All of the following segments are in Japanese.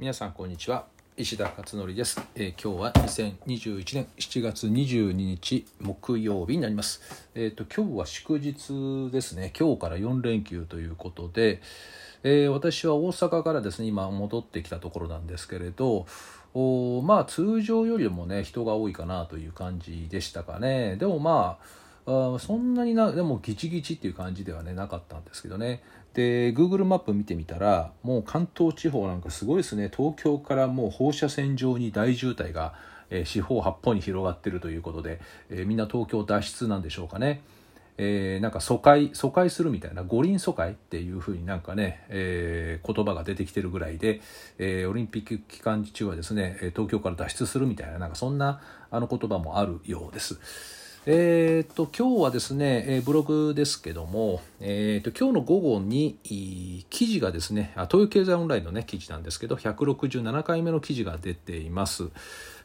皆さんこんにちは。石田勝則です、えー今日は2021年7月22日木曜日になります。えっ、と今日は祝日ですね。今日から4連休ということで、えー私は大阪からですね今戻ってきたところなんですけれどおまあ通常よりもね人が多いかなという感じでしたかね。でもまああそんなになでもギチギチっていう感じではねなかったんですけどねで Google マップ見てみたらもう関東地方なんかすごいですね東京からもう放射線状に大渋滞が、えー四方八方に広がってるということで、えーみんな東京脱出なんでしょうかね。えーなんか疎開疎開するみたいな五輪疎開っていうふうになんかね、えー言葉が出てきてるぐらいで、えーオリンピック期間中はですね東京から脱出するみたいななんかそんなあの言葉もあるようです。えー、と今日はですね、えーブログですけども、えー、と今日の午後に記事がですねあ東洋経済オンラインの、ね、記事なんですけど167回目の記事が出ています。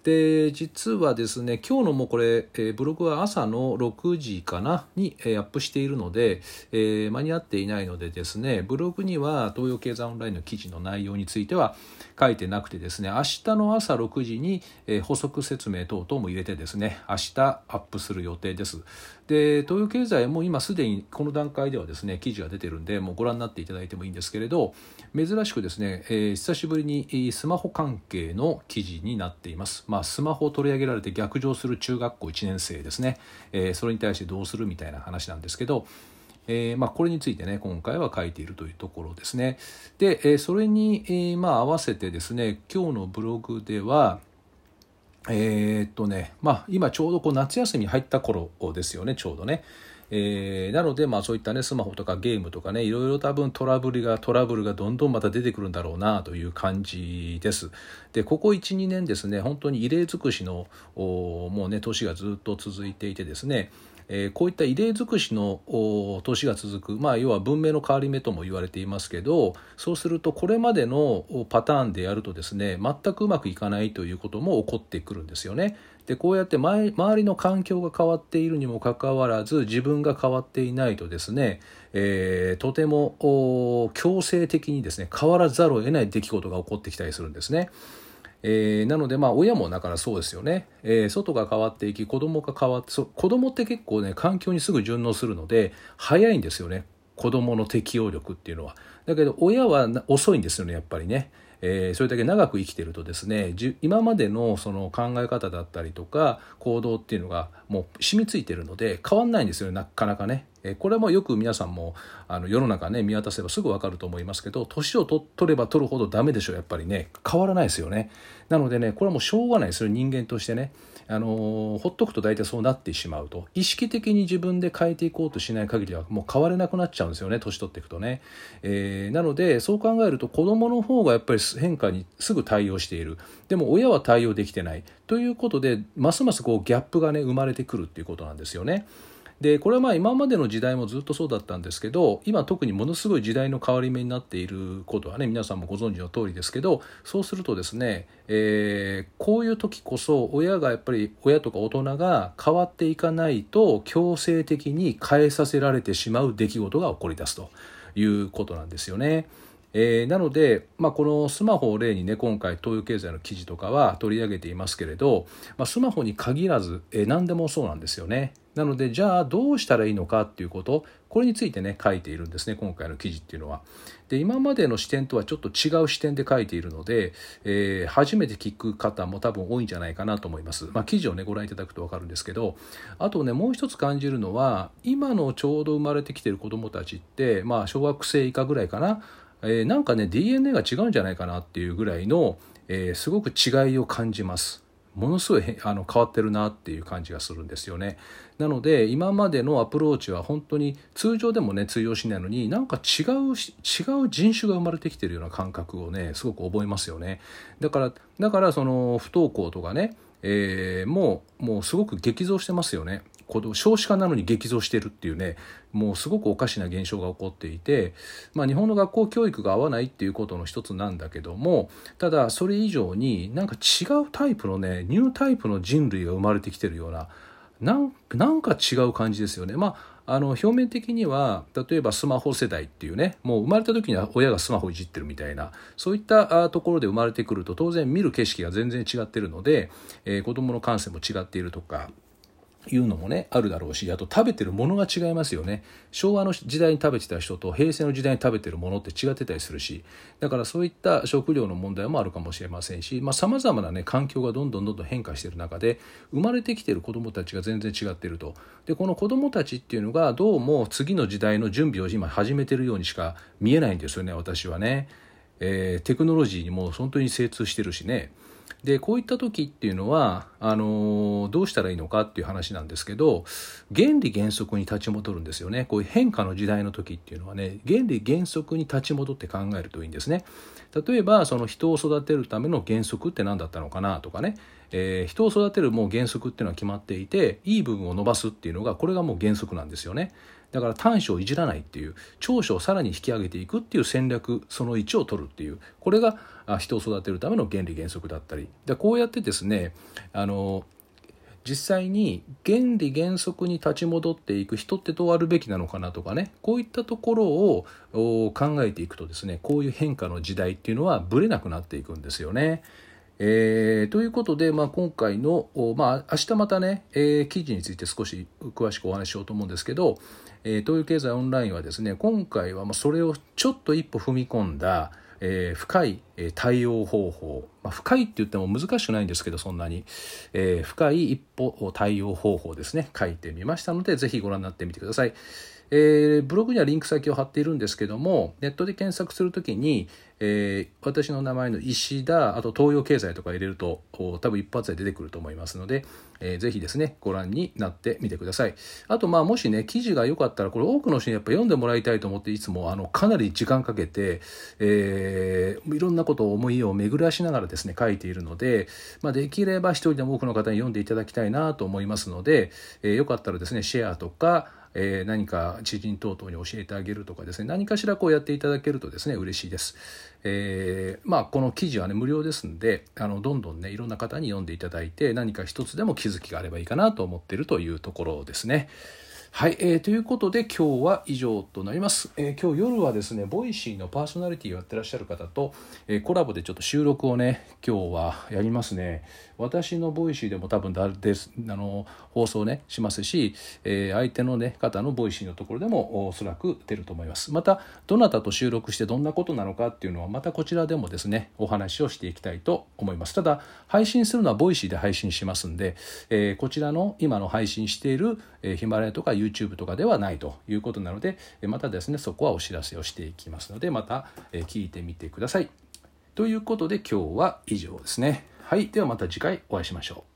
で実はですね今日のもうこれ、えブログは朝の6時かなに、えアップしているので、え間に合っていないのでですねブログには東洋経済オンラインの記事の内容については書いてなくてですね明日の朝6時に、え補足説明等々も入れてですね明日アップする予定です。で東洋経済も今すでにこの段階ではですね記事が出てるんでもうご覧になっていただいてもいいんですけれど珍しくですね、えー久しぶりにスマホ関係の記事になっています、まあ、まスマホを取り上げられて逆上する中学校1年生ですね、えーそれに対してどうするみたいな話なんですけどえーまあ、これについてね今回は書いているというところですねで、えーそれに、えーまあ、合わせてですね今日のブログではえっとねまあ今ちょうどこう夏休みに入った頃ですよねちょうどね。えーなので、まあ、そういった、ね、スマホとかゲームとかねいろいろ多分トラブルがトラブルがどんどんまた出てくるんだろうなという感じです。でここ12年ですね本当に異例尽くしのもうね年がずっと続いていてですねこういった異例尽くしの年が続く、まあ、要は文明の変わり目とも言われていますけどそうするとこれまでのパターンでやるとですね全くうまくいかないということも起こってくるんですよね。でこうやって周りの環境が変わっているにもかかわらず自分が変わっていないとですね、えーとても強制的にですね変わらざるを得ない出来事が起こってきたりするんですね。えーなのでまあ親もだからそうですよね、えー外が変わっていき子供が変わってそ子供って結構ね環境にすぐ順応するので早いんですよね。子供の適応力っていうのは。だけど親は遅いんですよねやっぱりね、えーそれだけ長く生きてるとですね今までのその考え方だったりとか行動っていうのがもう染みついてるので変わんないんですよねなかなかね。えこれもよく皆さんもあの世の中ね見渡せばすぐ分かると思いますけど年を取取れば取るほどダメでしょやっぱりね。変わらないですよね。なのでねこれはもうしょうがない。ですよ人間としてね。あのほっとくと大体そうなってしまうと。意識的に自分で変えていこうとしない限りはもう変われなくなっちゃうんですよね。年取っていくとね、えーなのでそう考えると子どもの方がやっぱり変化にすぐ対応している。でも親は対応できてない。ということでますますこうギャップがね生まれてくるっていうことなんですよね。でこれはまあ今までの時代もずっとそうだったんですけど今特にものすごい時代の変わり目になっていることはね皆さんもご存知の通りですけどそうするとですね、えーこういう時こそ親がやっぱり親とか大人が変わっていかないと強制的に変えさせられてしまう出来事が起こり出すということなんですよね。えーなので、まあ、このスマホを例にね今回東洋経済の記事とかは取り上げていますけれど、まあ、スマホに限らず、えー何でもそうなんですよね。なのでじゃあどうしたらいいのかっていうことこれについてね書いているんですね今回の記事っていうのは。で今までの視点とはちょっと違う視点で書いているので、えー初めて聞く方も多分多いんじゃないかなと思います。まあ、記事をねご覧いただくと分かるんですけどあとねもう一つ感じるのは今のちょうど生まれてきてる子どもたちって、まあ、小学生以下ぐらいかなえーなんかね DNA が違うんじゃないかなっていうぐらいの、えーすごく違いを感じます。ものすごいあの変わってるなっていう感じがするんですよね。なので今までのアプローチは本当に通常でもね通用しないのになんか違う違う人種が生まれてきてるような感覚をねすごく覚えますよね。だからだからその不登校とかね、えーもうもうすごく激増してますよね。子供少子化なのに激増してるっていうねもうすごくおかしな現象が起こっていて、まあ、日本の学校教育が合わないっていうことの一つなんだけどもただそれ以上になんか違うタイプのねニュータイプの人類が生まれてきてるようななんなんか違う感じですよね。まああの表面的には例えばスマホ世代っていうねもう生まれた時には親がスマホいじってるみたいなそういったところで生まれてくると当然見る景色が全然違ってるので、えー、子どもの感性も違っているとかいうのもねあるだろうしあと食べてるものが違いますよね。昭和の時代に食べてた人と平成の時代に食べてるものって違ってたりするしだからそういった食料の問題もあるかもしれませんしさまざ、まな、ね、環境がどんどんどんどん変化してる中で生まれてきてる子どもたちが全然違ってると。でこの子どもたちっていうのがどうも次の時代の準備を今始めてるようにしか見えないんですよね私はね、えー、テクノロジーにも本当に精通してるしね。でこういった時っていうのはあのどうしたらいいのかっていう話なんですけど原理原則に立ち戻るんですよね。こういう変化の時代の時っていうのはね原理原則に立ち戻って考えるといいんですね。例えばその人を育てるための原則って何だったのかなとかね、えー、人を育てるもう原則っていうのは決まっていていい部分を伸ばすっていうのがこれがもう原則なんですよね。だから短所をいじらないっていう長所をさらに引き上げていくっていう戦略その1を取るっていうこれが人を育てるための原理原則だったりでこうやってですねあの実際に原理原則に立ち戻っていく人ってどうあるべきなのかなとかねこういったところを考えていくとですねこういう変化の時代っていうのはぶれなくなっていくんですよね。えー、ということで、まあ、今回の、まあ、明日またね、えー、記事について少し詳しくお話ししようと思うんですけど、えー、東洋経済オンラインはですね今回はまあそれをちょっと一歩踏み込んだ、えー、深い対応方法、まあ、深いって言っても難しくないんですけどそんなに、えー、深い一歩対応方法ですね書いてみましたのでぜひご覧になってみてください。えー、ブログにはリンク先を貼っているんですけどもネットで検索するときに、えー、私の名前の石田あと東洋経済とか入れると多分一発で出てくると思いますので、えー、ぜひですねご覧になってみてください。あとまあもしね記事が良かったらこれ多くの人にやっぱ読んでもらいたいと思っていつもあのかなり時間かけて、えー、いろんなことを思いを巡らしながらですね書いているので、まあ、できれば一人でも多くの方に読んでいただきたいなと思いますので、えー、よかったらですねシェアとかえー、何か知人等々に教えてあげるとかですね何かしらこうやっていただけるとですね嬉しいです。えー、まあこの記事はね無料ですんであのどんどんねいろんな方に読んでいただいて何か一つでも気づきがあればいいかなと思ってるというところですね。はい、えー、ということで今日は以上となります、えー、今日夜はですねボイシーのパーソナリティをやってらっしゃる方と、えー、コラボでちょっと収録をね今日はやりますね私のボイシーでも多分だですあの放送ねしますし、えー、相手のね方のボイシーのところでもおそらく出ると思いますまたどなたと収録してどんなことなのかっていうのはまたこちらでもですねお話をしていきたいと思いますただ配信するのはボイシーで配信しますんで、えこちらの今の配信している、ヒマラヤとか YouTube とかではないということなのでまたですねそこはお知らせをしていきますのでまた聞いてみてください。ということで今日は以上ですね。はい。ではまた次回お会いしましょう。